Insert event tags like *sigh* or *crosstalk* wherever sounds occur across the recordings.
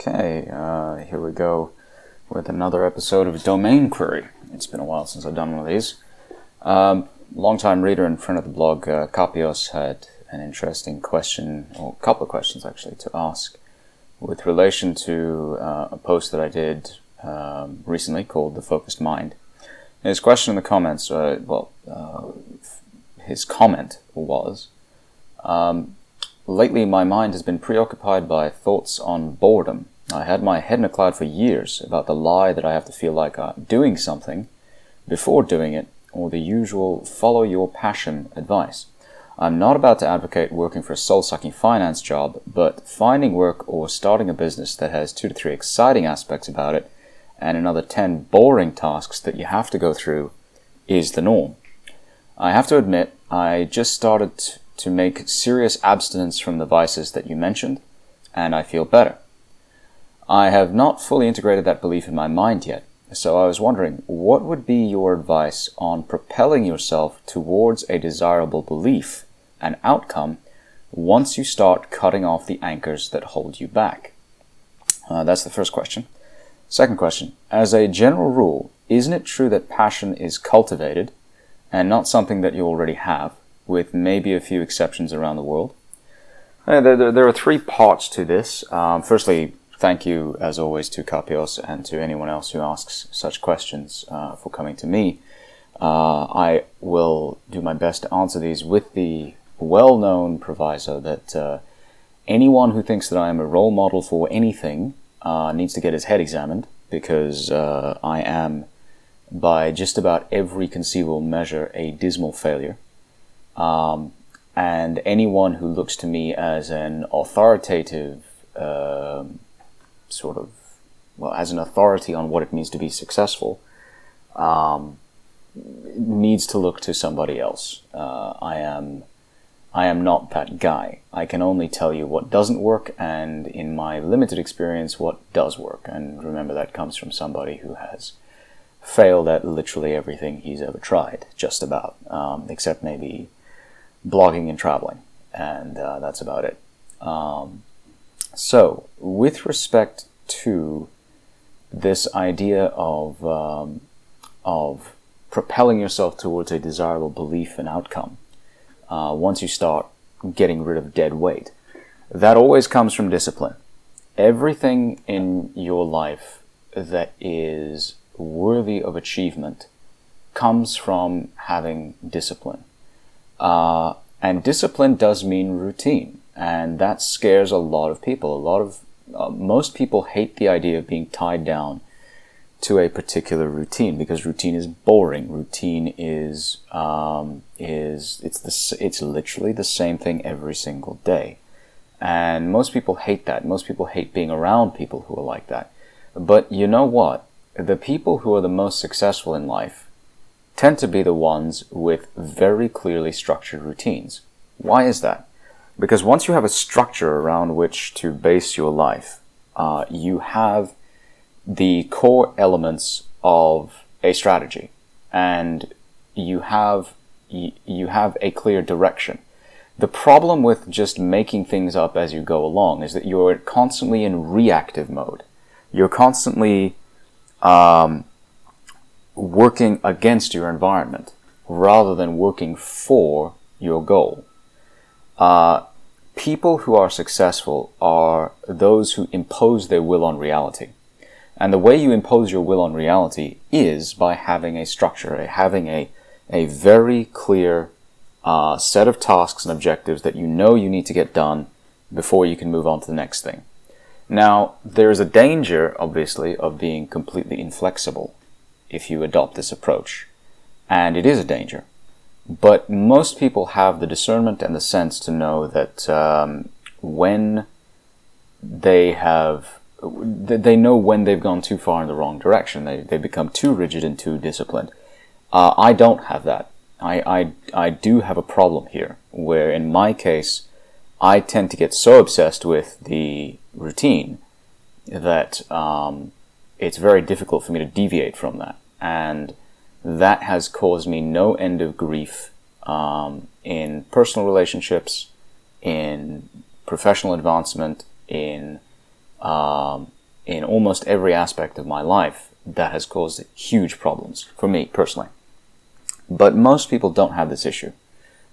Okay, uh, here we go with another episode of Domain Query. It's been a while since I've done one of these. Um, longtime reader and friend of the blog, uh, Kapios, had an interesting question, or a couple of questions actually, to ask with relation to uh, a post that I did um, recently called The Focused Mind. his question in the comments, uh, well, uh, his comment was, um, Lately, my mind has been preoccupied by thoughts on boredom. I had my head in a cloud for years about the lie that I have to feel like I'm doing something before doing it, or the usual follow your passion advice. I'm not about to advocate working for a soul sucking finance job, but finding work or starting a business that has two to three exciting aspects about it and another 10 boring tasks that you have to go through is the norm. I have to admit, I just started to make serious abstinence from the vices that you mentioned, and I feel better. I have not fully integrated that belief in my mind yet, so I was wondering what would be your advice on propelling yourself towards a desirable belief and outcome once you start cutting off the anchors that hold you back? Uh, that's the first question. Second question As a general rule, isn't it true that passion is cultivated and not something that you already have? With maybe a few exceptions around the world. Uh, there, there, are three parts to this. Um, firstly, thank you, as always, to Kapios and to anyone else who asks such questions uh, for coming to me. Uh, I will do my best to answer these with the well known proviso that uh, anyone who thinks that I am a role model for anything uh, needs to get his head examined because I am, by just about every conceivable measure, a dismal failure. Um, and anyone who looks to me as an authoritative um, sort of well as an authority on what it means to be successful um, needs to look to somebody else. Uh, I am I am not that guy. I can only tell you what doesn't work, and in my limited experience, what does work. And remember, that comes from somebody who has failed at literally everything he's ever tried, just about, um, except maybe blogging and traveling, and uh, that's about it. Um, so, with respect to this idea of um, of propelling yourself towards a desirable belief and outcome, uh, once you start getting rid of dead weight, that always comes from discipline. Everything in your life that is worthy of achievement comes from having discipline. Uh, and discipline does mean routine, and that scares a lot of people. A lot of uh, most people hate the idea of being tied down to a particular routine because routine is boring. Routine is um, is it's the it's literally the same thing every single day, and most people hate that. Most people hate being around people who are like that. But you know what? The people who are the most successful in life tend to be the ones with very clearly structured routines. Why is that? Because once you have a structure around which to base your life, uh, you have the core elements of a strategy, and you have you have a clear direction. The problem with just making things up as you go along is that you're constantly in reactive mode. You're constantly um, working against your environment rather than working for your goal. Uh, people who are successful are those who impose their will on reality. And the way you impose your will on reality is by having a structure, having a, a very clear uh, set of tasks and objectives that you know you need to get done before you can move on to the next thing. Now, there's a danger, obviously, of being completely inflexible if you adopt this approach. And it is a danger. But most people have the discernment and the sense to know that um, when they have, they know when they've gone too far in the wrong direction. They, they become too rigid and too disciplined. Uh, I don't have that. I, I, I do have a problem here, where in my case, I tend to get so obsessed with the routine that um, it's very difficult for me to deviate from that. And that has caused me no end of grief um, in personal relationships, in professional advancement, in um, in almost every aspect of my life that has caused huge problems for me personally. But most people don't have this issue.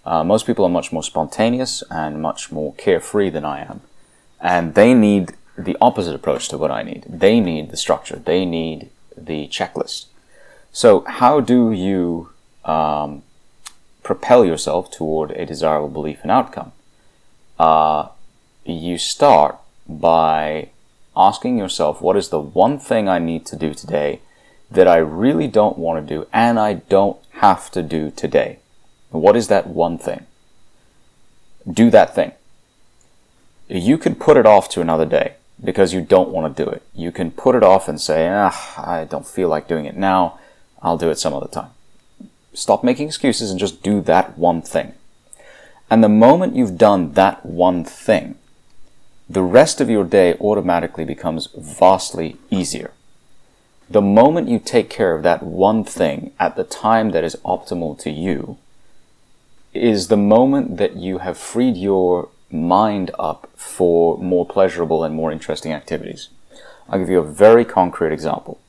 Uh, most people are much more spontaneous and much more carefree than I am. And they need the opposite approach to what I need. They need the structure. They need the checklist. So how do you um, propel yourself toward a desirable belief and outcome? Uh, you start by asking yourself, what is the one thing I need to do today that I really don't want to do and I don't have to do today? What is that one thing? Do that thing. You can put it off to another day because you don't want to do it. You can put it off and say, ah, I don't feel like doing it now. I'll do it some other time. Stop making excuses and just do that one thing. And the moment you've done that one thing, the rest of your day automatically becomes vastly easier. The moment you take care of that one thing at the time that is optimal to you is the moment that you have freed your mind up for more pleasurable and more interesting activities. I'll give you a very concrete example.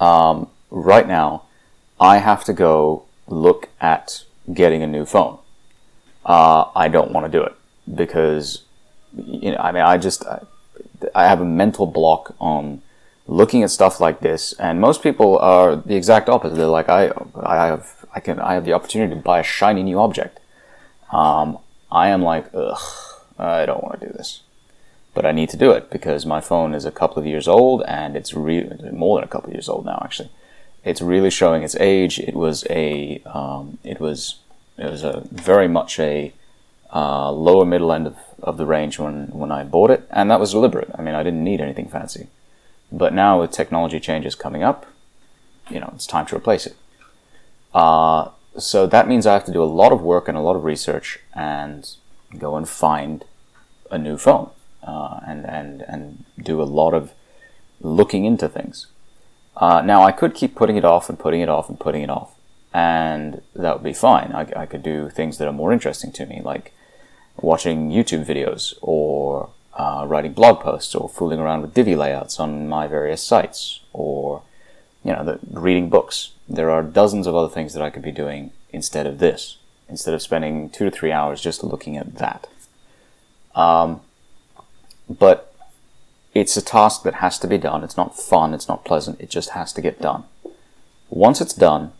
Um, right now, I have to go look at getting a new phone. Uh, I don't want to do it because, you know, I mean, I just, I, I have a mental block on looking at stuff like this, and most people are the exact opposite. They're like, I, I have, I can, I have the opportunity to buy a shiny new object. Um, I am like, ugh, I don't want to do this. But I need to do it because my phone is a couple of years old and it's really more than a couple of years old now, actually. It's really showing its age. It was a, um, it was, it was a very much a uh, lower middle end of, of the range when, when I bought it, and that was deliberate. I mean, I didn't need anything fancy. But now with technology changes coming up, you know, it's time to replace it. Uh, so that means I have to do a lot of work and a lot of research and go and find a new phone uh, and and and do a lot of looking into things. Uh, now I could keep putting it off and putting it off and putting it off, and that would be fine. I, I could do things that are more interesting to me, like watching YouTube videos or uh, writing blog posts or fooling around with Divi layouts on my various sites or you know the, reading books there are dozens of other things that I could be doing instead of this, instead of spending two to three hours just looking at that. Um, but it's a task that has to be done. It's not fun, it's not pleasant, it just has to get done. Once it's done,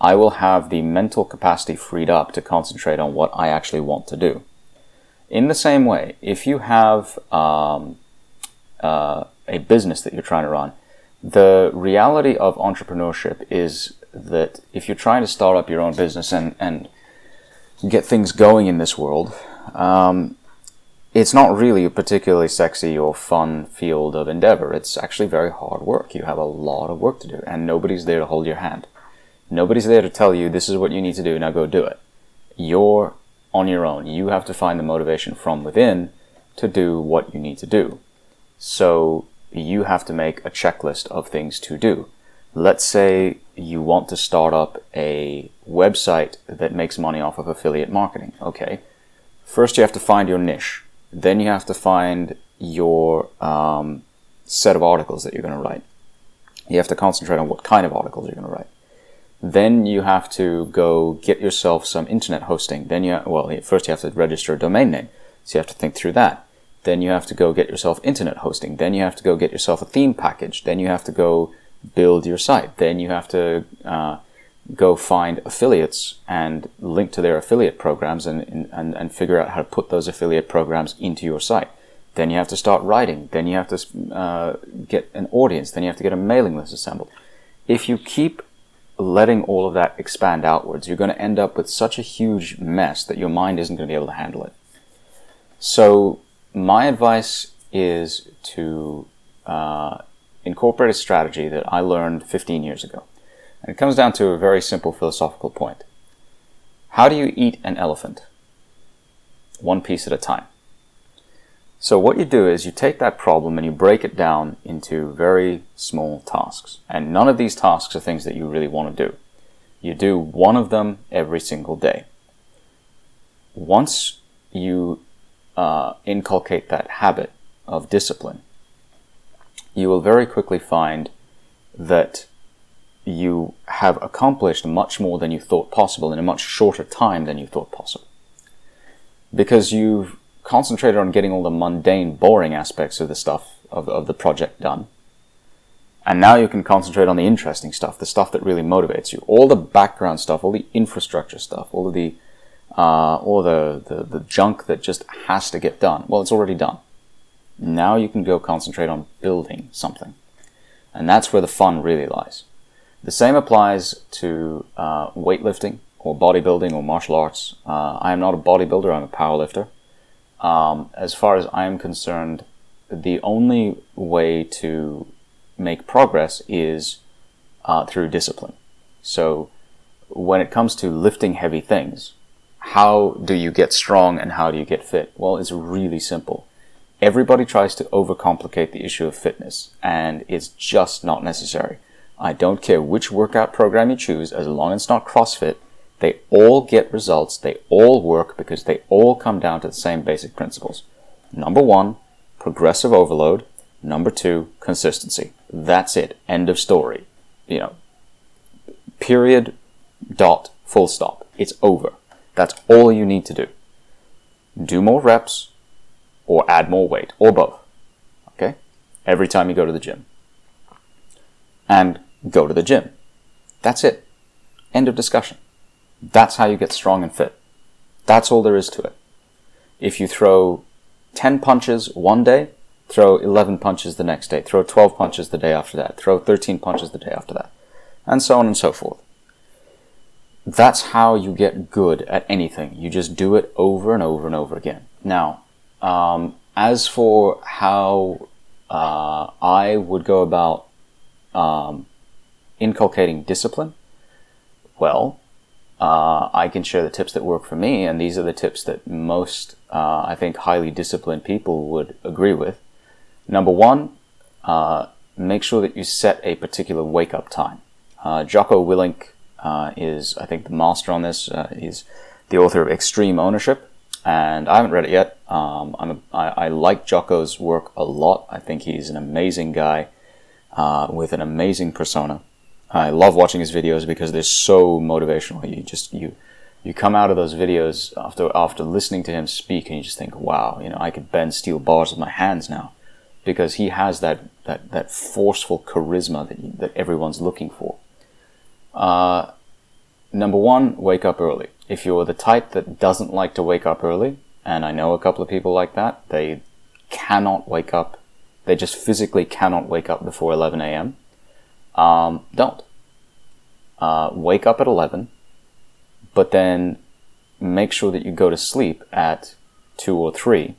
I will have the mental capacity freed up to concentrate on what I actually want to do. In the same way, if you have um, uh, a business that you're trying to run, the reality of entrepreneurship is that if you're trying to start up your own business and, and get things going in this world, um, it's not really a particularly sexy or fun field of endeavor. It's actually very hard work. You have a lot of work to do, and nobody's there to hold your hand. Nobody's there to tell you this is what you need to do, now go do it. You're on your own. You have to find the motivation from within to do what you need to do. So you have to make a checklist of things to do. Let's say you want to start up a website that makes money off of affiliate marketing. Okay. First, you have to find your niche. Then you have to find your um, set of articles that you're going to write. You have to concentrate on what kind of articles you're going to write. Then you have to go get yourself some internet hosting. Then you, well, first you have to register a domain name. So you have to think through that. Then you have to go get yourself internet hosting. Then you have to go get yourself a theme package. Then you have to go build your site. Then you have to uh, go find affiliates and link to their affiliate programs and, and, and figure out how to put those affiliate programs into your site. Then you have to start writing. Then you have to uh, get an audience. Then you have to get a mailing list assembled. If you keep letting all of that expand outwards, you're going to end up with such a huge mess that your mind isn't going to be able to handle it. So my advice is to uh, incorporate a strategy that I learned 15 years ago. And it comes down to a very simple philosophical point. How do you eat an elephant? One piece at a time. So what you do is you take that problem and you break it down into very small tasks. And none of these tasks are things that you really want to do. You do one of them every single day. Once you uh, inculcate that habit, of discipline, you will very quickly find that you have accomplished much more than you thought possible in a much shorter time than you thought possible. Because you've concentrated on getting all the mundane, boring aspects of the stuff of, of the project done. And now you can concentrate on the interesting stuff, the stuff that really motivates you. All the background stuff, all the infrastructure stuff, all of the, uh, all the, the, the junk that just has to get done. Well, it's already done. Now you can go concentrate on building something. And that's where the fun really lies. The same applies to uh, weightlifting or bodybuilding or martial arts. Uh, I am not a bodybuilder, I'm a powerlifter. Um, as far as I am concerned, the only way to make progress is uh, through discipline. So, when it comes to lifting heavy things, how do you get strong and how do you get fit? Well, it's really simple. Everybody tries to overcomplicate the issue of fitness, and it's just not necessary. I don't care which workout program you choose, as long as it's not CrossFit, they all get results, they all work because they all come down to the same basic principles. Number one, progressive overload. Number two, consistency. That's it. End of story. You know, period, dot, full stop. It's over. That's all you need to do. Do more reps or add more weight or both. Okay? Every time you go to the gym. And go to the gym. That's it. End of discussion. That's how you get strong and fit. That's all there is to it. If you throw 10 punches one day, throw 11 punches the next day, throw 12 punches the day after that, throw 13 punches the day after that, and so on and so forth. That's how you get good at anything. You just do it over and over and over again. Now, um, as for how uh, I would go about um, inculcating discipline, well, uh, I can share the tips that work for me, and these are the tips that most, uh, I think, highly disciplined people would agree with. Number one, uh, make sure that you set a particular wake up time. Uh, Jocko Willink uh, is, I think, the master on this. Uh, he's the author of Extreme Ownership, and I haven't read it yet. Um, I'm a, I, I like Jocko's work a lot. I think he's an amazing guy with an amazing persona. I love watching his videos because they're so motivational. You just you you come out of those videos after after listening to him speak, and you just think, wow, you know, I could bend steel bars with my hands now, because he has that that that forceful charisma that that everyone's looking for. Uh, number one, wake up early. If you're the type that doesn't like to wake up early, and I know a couple of people like that, they cannot wake up. They just physically cannot wake up before 11 a.m um, don't. Uh, wake up at 11, but then make sure that you go to sleep at 2 or 3.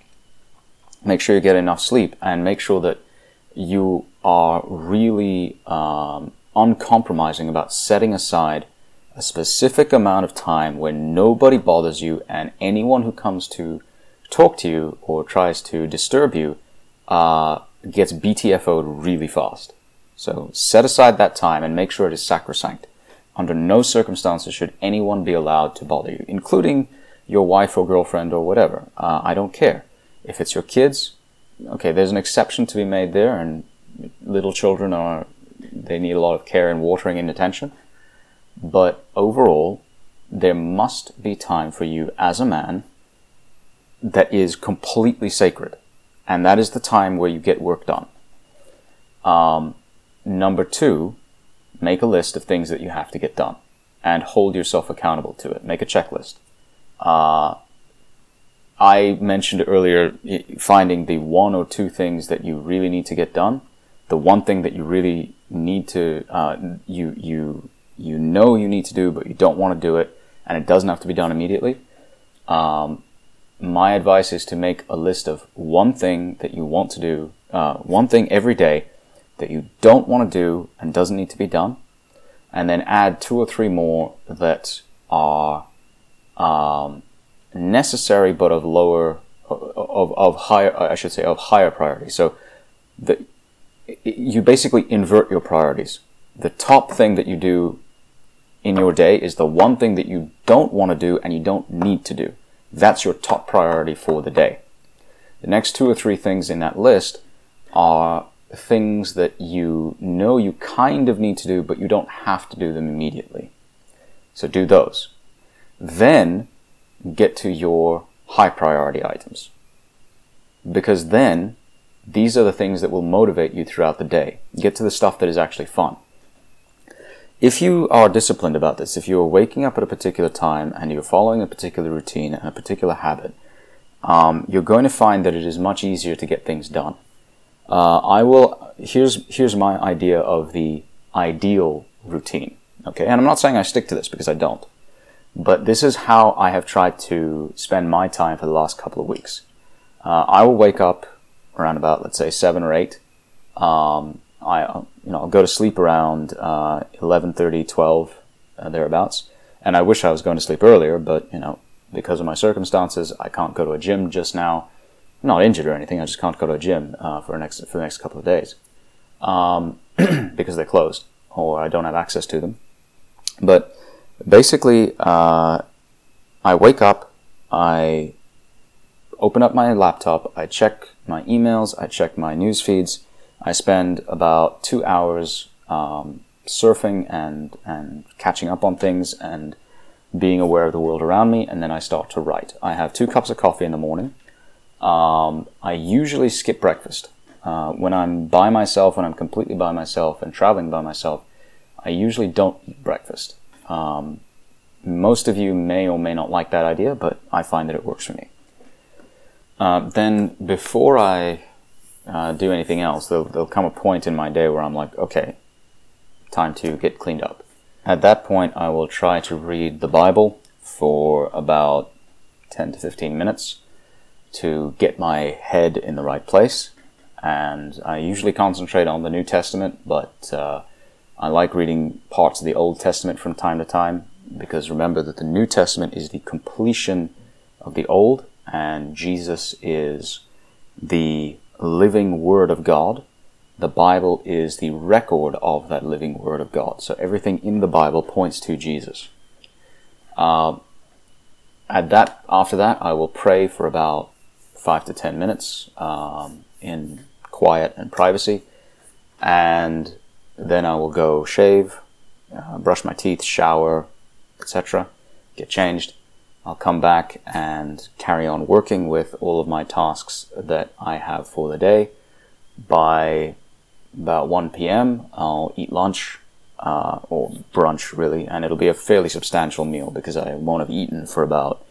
Make sure you get enough sleep and make sure that you are really um, uncompromising about setting aside a specific amount of time when nobody bothers you and anyone who comes to talk to you or tries to disturb you uh, gets BTFO'd really fast. So set aside that time and make sure it is sacrosanct. Under no circumstances should anyone be allowed to bother you, including your wife or girlfriend or whatever. Uh, I don't care. If it's your kids, okay, there's an exception to be made there, and little children are, they need a lot of care and watering and attention. But overall, there must be time for you as a man that is completely sacred. And that is the time where you get work done. Um, Number two, make a list of things that you have to get done and hold yourself accountable to it. Make a checklist. Uh, I mentioned earlier finding the one or two things that you really need to get done. The one thing that you really need to, uh, you, you, you know you need to do, but you don't want to do it, and it doesn't have to be done immediately. Um, my advice is to make a list of one thing that you want to do, uh, one thing every day that you don't want to do and doesn't need to be done, and then add two or three more that are um, necessary but of lower, of, of higher, I should say, of higher priority. So the, you basically invert your priorities. The top thing that you do in your day is the one thing that you don't want to do and you don't need to do. That's your top priority for the day. The next two or three things in that list are things that you know you kind of need to do, but you don't have to do them immediately. So do those. Then get to your high priority items. Because then these are the things that will motivate you throughout the day. Get to the stuff that is actually fun. If you are disciplined about this, if you are waking up at a particular time and you're following a particular routine and a particular habit, um, you're going to find that it is much easier to get things done. Uh, I will. Here's here's my idea of the ideal routine. Okay, and I'm not saying I stick to this because I don't, but this is how I have tried to spend my time for the last couple of weeks. Uh, I will wake up around about let's say seven or eight. Um, I you know I'll go to sleep around uh, 11:30, 12 uh, thereabouts, and I wish I was going to sleep earlier, but you know because of my circumstances, I can't go to a gym just now. I'm not injured or anything. I just can't go to a gym uh, for next for the next couple of days um, *clears throat* because they're closed or I don't have access to them. But basically, uh, I wake up, I open up my laptop, I check my emails, I check my news feeds. I spend about two hours um, surfing and and catching up on things and being aware of the world around me, and then I start to write. I have two cups of coffee in the morning. Um, I usually skip breakfast. Uh, when I'm by myself, when I'm completely by myself and traveling by myself, I usually don't eat breakfast. Um, most of you may or may not like that idea, but I find that it works for me. Uh, then, before I uh, do anything else, there'll, there'll come a point in my day where I'm like, okay, time to get cleaned up. At that point, I will try to read the Bible for about 10 to 15 minutes to get my head in the right place. And I usually concentrate on the New Testament, but uh, I like reading parts of the Old Testament from time to time because remember that the New Testament is the completion of the Old, and Jesus is the living Word of God the Bible is the record of that living Word of God. So everything in the Bible points to Jesus. Uh, at that, after that, I will pray for about five to ten minutes um, in quiet and privacy, and then I will go shave, uh, brush my teeth, shower, etc., get changed. I'll come back and carry on working with all of my tasks that I have for the day. By about 1 p.m. I'll eat lunch, uh, or brunch really, and it'll be a fairly substantial meal because I won't have eaten for about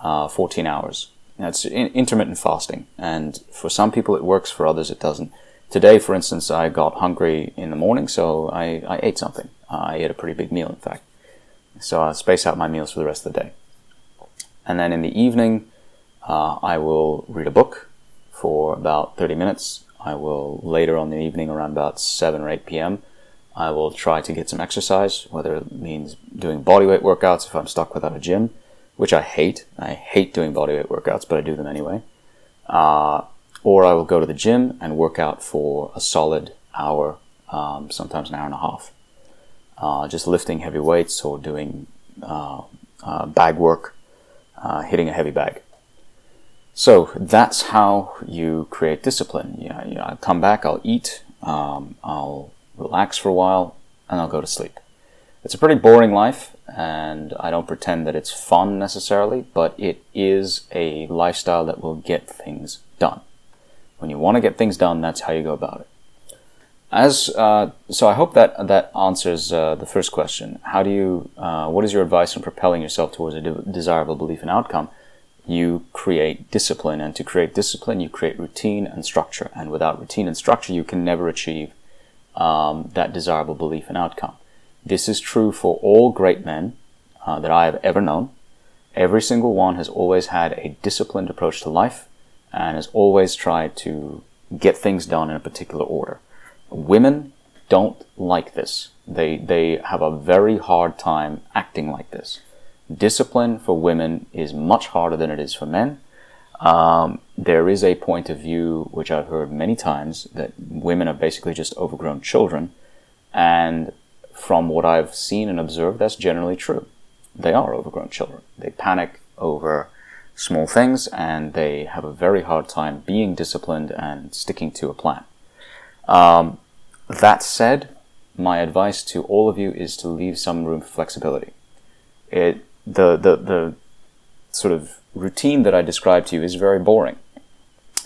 uh, 14 hours. That's in- intermittent fasting, and for some people it works, for others it doesn't. Today, for instance, I got hungry in the morning, so I, I ate something. Uh, I ate a pretty big meal, in fact. So I space out my meals for the rest of the day. And then in the evening, uh, I will read a book for about 30 minutes I will later on in the evening, around about 7 or 8 p.m., I will try to get some exercise, whether it means doing bodyweight workouts if I'm stuck without a gym, which I hate. I hate doing bodyweight workouts, but I do them anyway. Uh, or I will go to the gym and work out for a solid hour, um, sometimes an hour and a half. Uh, just lifting heavy weights or doing uh, uh bag work, uh, hitting a heavy bag. So that's how you create discipline. You know, I'll come back, I'll eat, um, I'll relax for a while, and I'll go to sleep. It's a pretty boring life, and I don't pretend that it's fun necessarily, but it is a lifestyle that will get things done. When you want to get things done, that's how you go about it. As uh, so, I hope that that answers uh, the first question. How do you? Uh, what is your advice on propelling yourself towards a de- desirable belief and outcome? you create discipline. And to create discipline, you create routine and structure. And without routine and structure, you can never achieve um, that desirable belief and outcome. This is true for all great men uh, that I have ever known. Every single one has always had a disciplined approach to life and has always tried to get things done in a particular order. Women don't like this. They, they have a very hard time acting like this discipline for women is much harder than it is for men. Um, there is a point of view which I've heard many times that women are basically just overgrown children, and from what I've seen and observed, that's generally true. They are overgrown children. They panic over small things and they have a very hard time being disciplined and sticking to a plan. Um, that said, my advice to all of you is to leave some room for flexibility. It, the, the, the sort of routine that I described to you is very boring.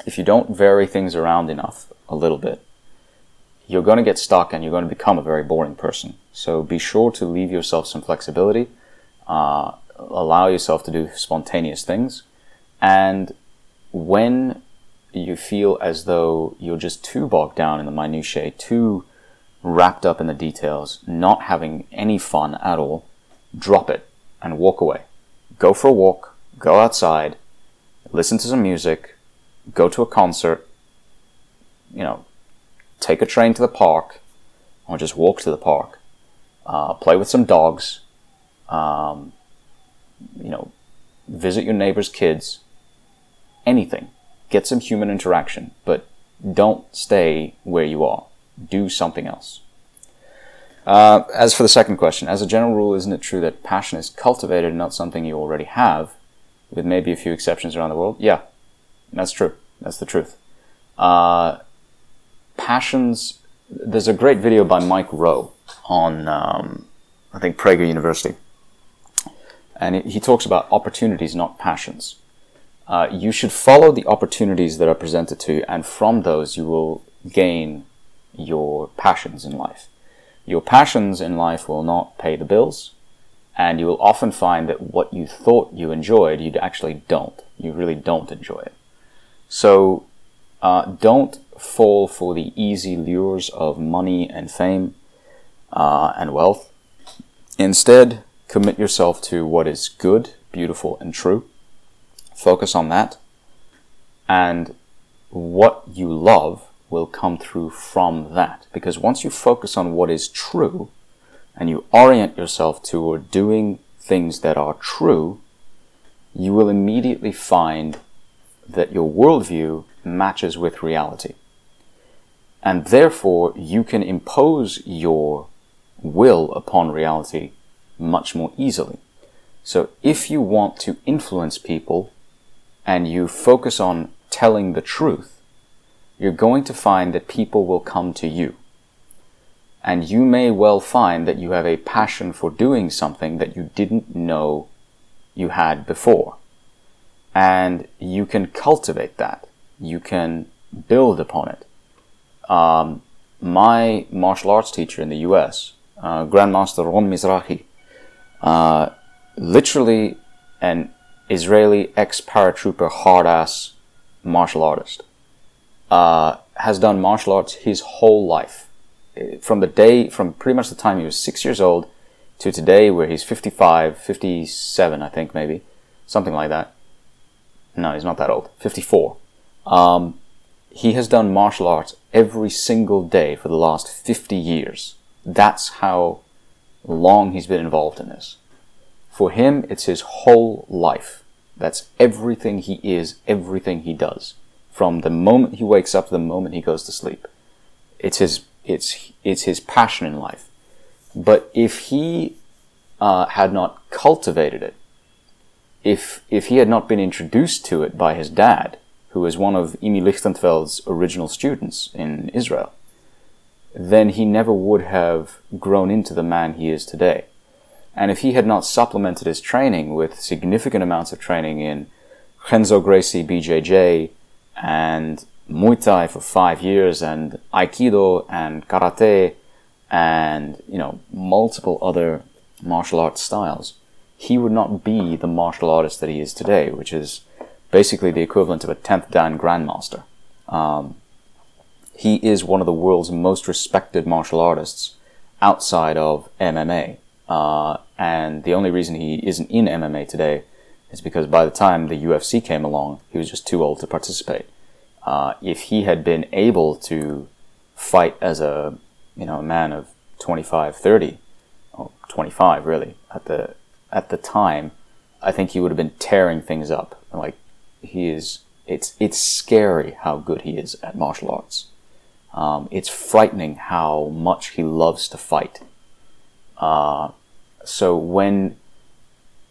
If you don't vary things around enough, a little bit, you're going to get stuck and you're going to become a very boring person. So be sure to leave yourself some flexibility, uh, allow yourself to do spontaneous things, and when you feel as though you're just too bogged down in the minutiae, too wrapped up in the details, not having any fun at all, drop it and walk away. Go for a walk, go outside, listen to some music, go to a concert, you know, take a train to the park, or just walk to the park, uh, play with some dogs, um, you know, visit your neighbor's kids, anything. Get some human interaction, but don't stay where you are. Do something else. Uh, as for the second question, as a general rule, isn't it true that passion is cultivated and not something you already have, with maybe a few exceptions around the world? Yeah, that's true. That's the truth. Uh, passions. There's a great video by Mike Rowe on, um, I think, Prager University. And he talks about opportunities, not passions. Uh, you should follow the opportunities that are presented to you, and from those, you will gain your passions in life. Your passions in life will not pay the bills, and you will often find that what you thought you enjoyed, you actually don't. You really don't enjoy it. So uh, don't fall for the easy lures of money and fame uh, and wealth. Instead, commit yourself to what is good, beautiful, and true. Focus on that. And what you love will come through from that. Because once you focus on what is true and you orient yourself toward doing things that are true, you will immediately find that your worldview matches with reality. And therefore, you can impose your will upon reality much more easily. So if you want to influence people and you focus on telling the truth, you're going to find that people will come to you. And you may well find that you have a passion for doing something that you didn't know you had before. And you can cultivate that. You can build upon it. Um, my martial arts teacher in the US, uh, Grandmaster Ron Mizrahi, uh, literally an Israeli ex-paratrooper hard-ass martial artist, uh, has done martial arts his whole life. From the day, from pretty much the time he was six years old to today where he's 55, 57, I think maybe, something like that. No, he's not that old. 54. Um, he has done martial arts every single day for the last 50 years. That's how long he's been involved in this. For him, it's his whole life. That's everything he is, everything he does. From the moment he wakes up to the moment he goes to sleep. It's his, it's, it's his passion in life. But if he uh, had not cultivated it, if, if he had not been introduced to it by his dad, who was one of Imi Lichtenfeld's original students in Israel, then he never would have grown into the man he is today. And if he had not supplemented his training with significant amounts of training in Renzo Gracie BJJ and Muay Thai for five years and Aikido and Karate and, you know, multiple other martial arts styles, he would not be the martial artist that he is today, which is basically the equivalent of a 10th Dan Grandmaster. Um, he is one of the world's most respected martial artists outside of MMA. Uh, and the only reason he isn't in MMA today is because by the time the UFC came along, he was just too old to participate. Uh, if he had been able to fight as a, you know, a man of 25, 30, or 25 really, at the, at the time, I think he would have been tearing things up. Like, he is, it's, it's scary how good he is at martial arts. Um, it's frightening how much he loves to fight. Uh, so when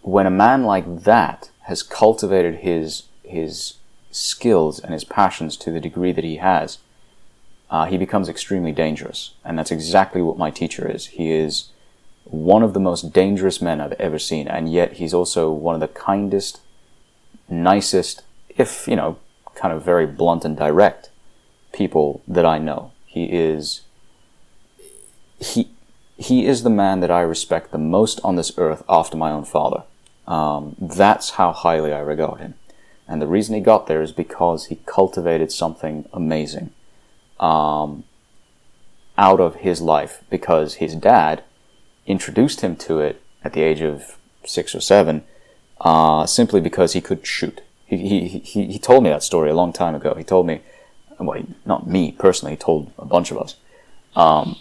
when a man like that has cultivated his his skills and his passions to the degree that he has, uh, he becomes extremely dangerous. And that's exactly what my teacher is. He is one of the most dangerous men I've ever seen, and yet he's also one of the kindest, nicest, if, you know, kind of very blunt and direct people that I know. He is he he is the man that I respect the most on this earth after my own father. Um, that's how highly I regard him. And the reason he got there is because he cultivated something amazing um, out of his life. Because his dad introduced him to it at the age of six or seven, uh, simply because he could shoot. He, he, he, he told me that story a long time ago. He told me, well, not me personally, he told a bunch of us, um,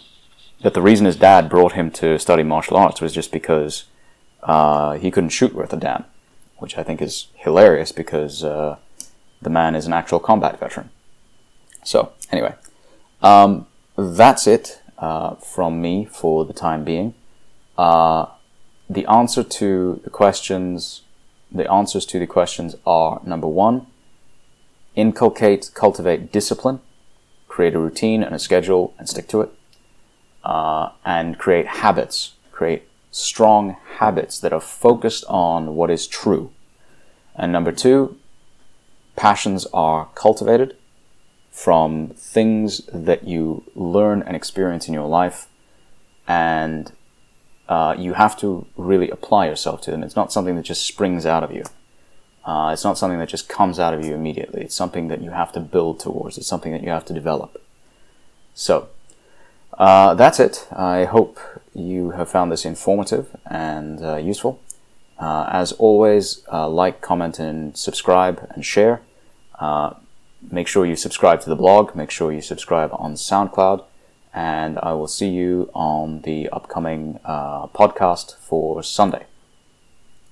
that the reason his dad brought him to study martial arts was just because uh, he couldn't shoot worth a damn which I think is hilarious because uh, the man is an actual combat veteran. So, anyway, um, that's it uh, from me for the time being. Uh, the answer to the questions, the answers to the questions are number one, inculcate, cultivate discipline, create a routine and a schedule and stick to it, uh, and create habits, create strong habits that are focused on what is true. And number two, passions are cultivated from things that you learn and experience in your life, and uh, you have to really apply yourself to them. It's not something that just springs out of you. Uh, it's not something that just comes out of you immediately. It's something that you have to build towards. It's something that you have to develop. So, uh, that's it. I hope you have found this informative and uh, useful. Uh, as always, uh, like, comment, and subscribe and share. Uh, make sure you subscribe to the blog. Make sure you subscribe on SoundCloud. And I will see you on the upcoming uh, podcast for Sunday.